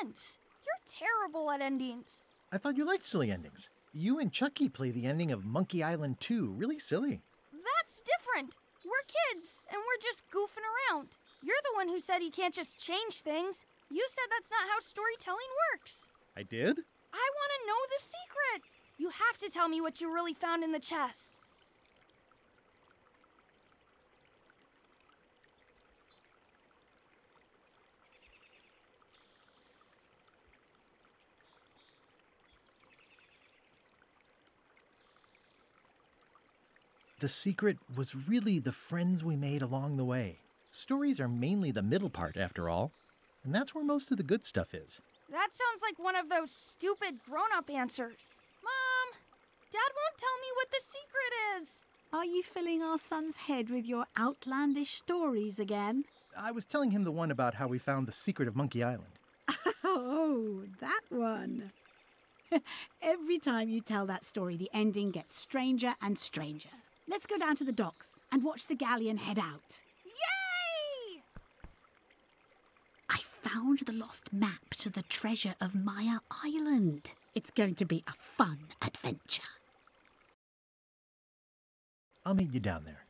sense. You're terrible at endings. I thought you liked silly endings. You and Chucky play the ending of Monkey Island 2 really silly. That's different. We're kids, and we're just goofing around. You're the one who said you can't just change things. You said that's not how storytelling works. I did? I want to know the secret. You have to tell me what you really found in the chest. The secret was really the friends we made along the way. Stories are mainly the middle part, after all, and that's where most of the good stuff is. That sounds like one of those stupid grown up answers. Mom, Dad won't tell me what the secret is. Are you filling our son's head with your outlandish stories again? I was telling him the one about how we found the secret of Monkey Island. Oh, that one. Every time you tell that story, the ending gets stranger and stranger. Let's go down to the docks and watch the galleon head out. Yay! I found the lost map to the treasure of Maya Island. It's going to be a fun adventure. I'll meet you down there.